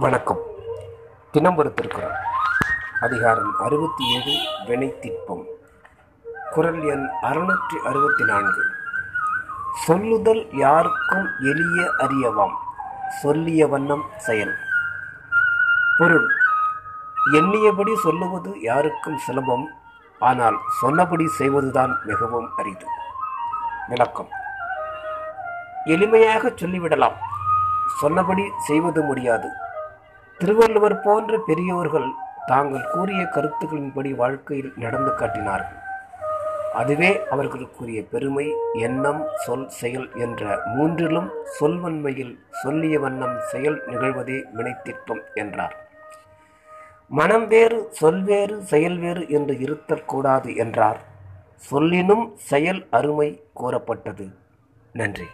வணக்கம். தினம்பரு திருக்குறள் அதிகாரம் அறுபத்தி ஏழு வினைத்திற்பம் குரல் எண் அறுநூற்றி அறுபத்தி நான்கு சொல்லுதல் யாருக்கும் எளிய அறியவாம். சொல்லிய வண்ணம் செயல். பொருள். எண்ணியபடி சொல்லுவது யாருக்கும் சுலபம். ஆனால் சொன்னபடி செய்வதுதான் மிகவும் அரிது. விளக்கம். எளிமையாக சொல்லிவிடலாம். சொன்னபடி செய்வது முடியாது. திருவள்ளுவர் போன்ற பெரியோர்கள் தாங்கள் கூறிய கருத்துக்களின்படி வாழ்க்கையில் நடந்து காட்டினார்கள். அதுவே அவர்களுக்குரிய பெருமை எண்ணம் சொல் செயல் என்ற மூன்றிலும் சொல்வன்மையில் சொல்லிய வண்ணம் செயல் நிகழ்வதே வினைத்திற்பம் என்றார். மனம் வேறு சொல் வேறு செயல் வேறு என்று இருத்தல் கூடாது என்றார். சொல்லினும் செயல் அருமை கூறப்பட்டது. நன்றி.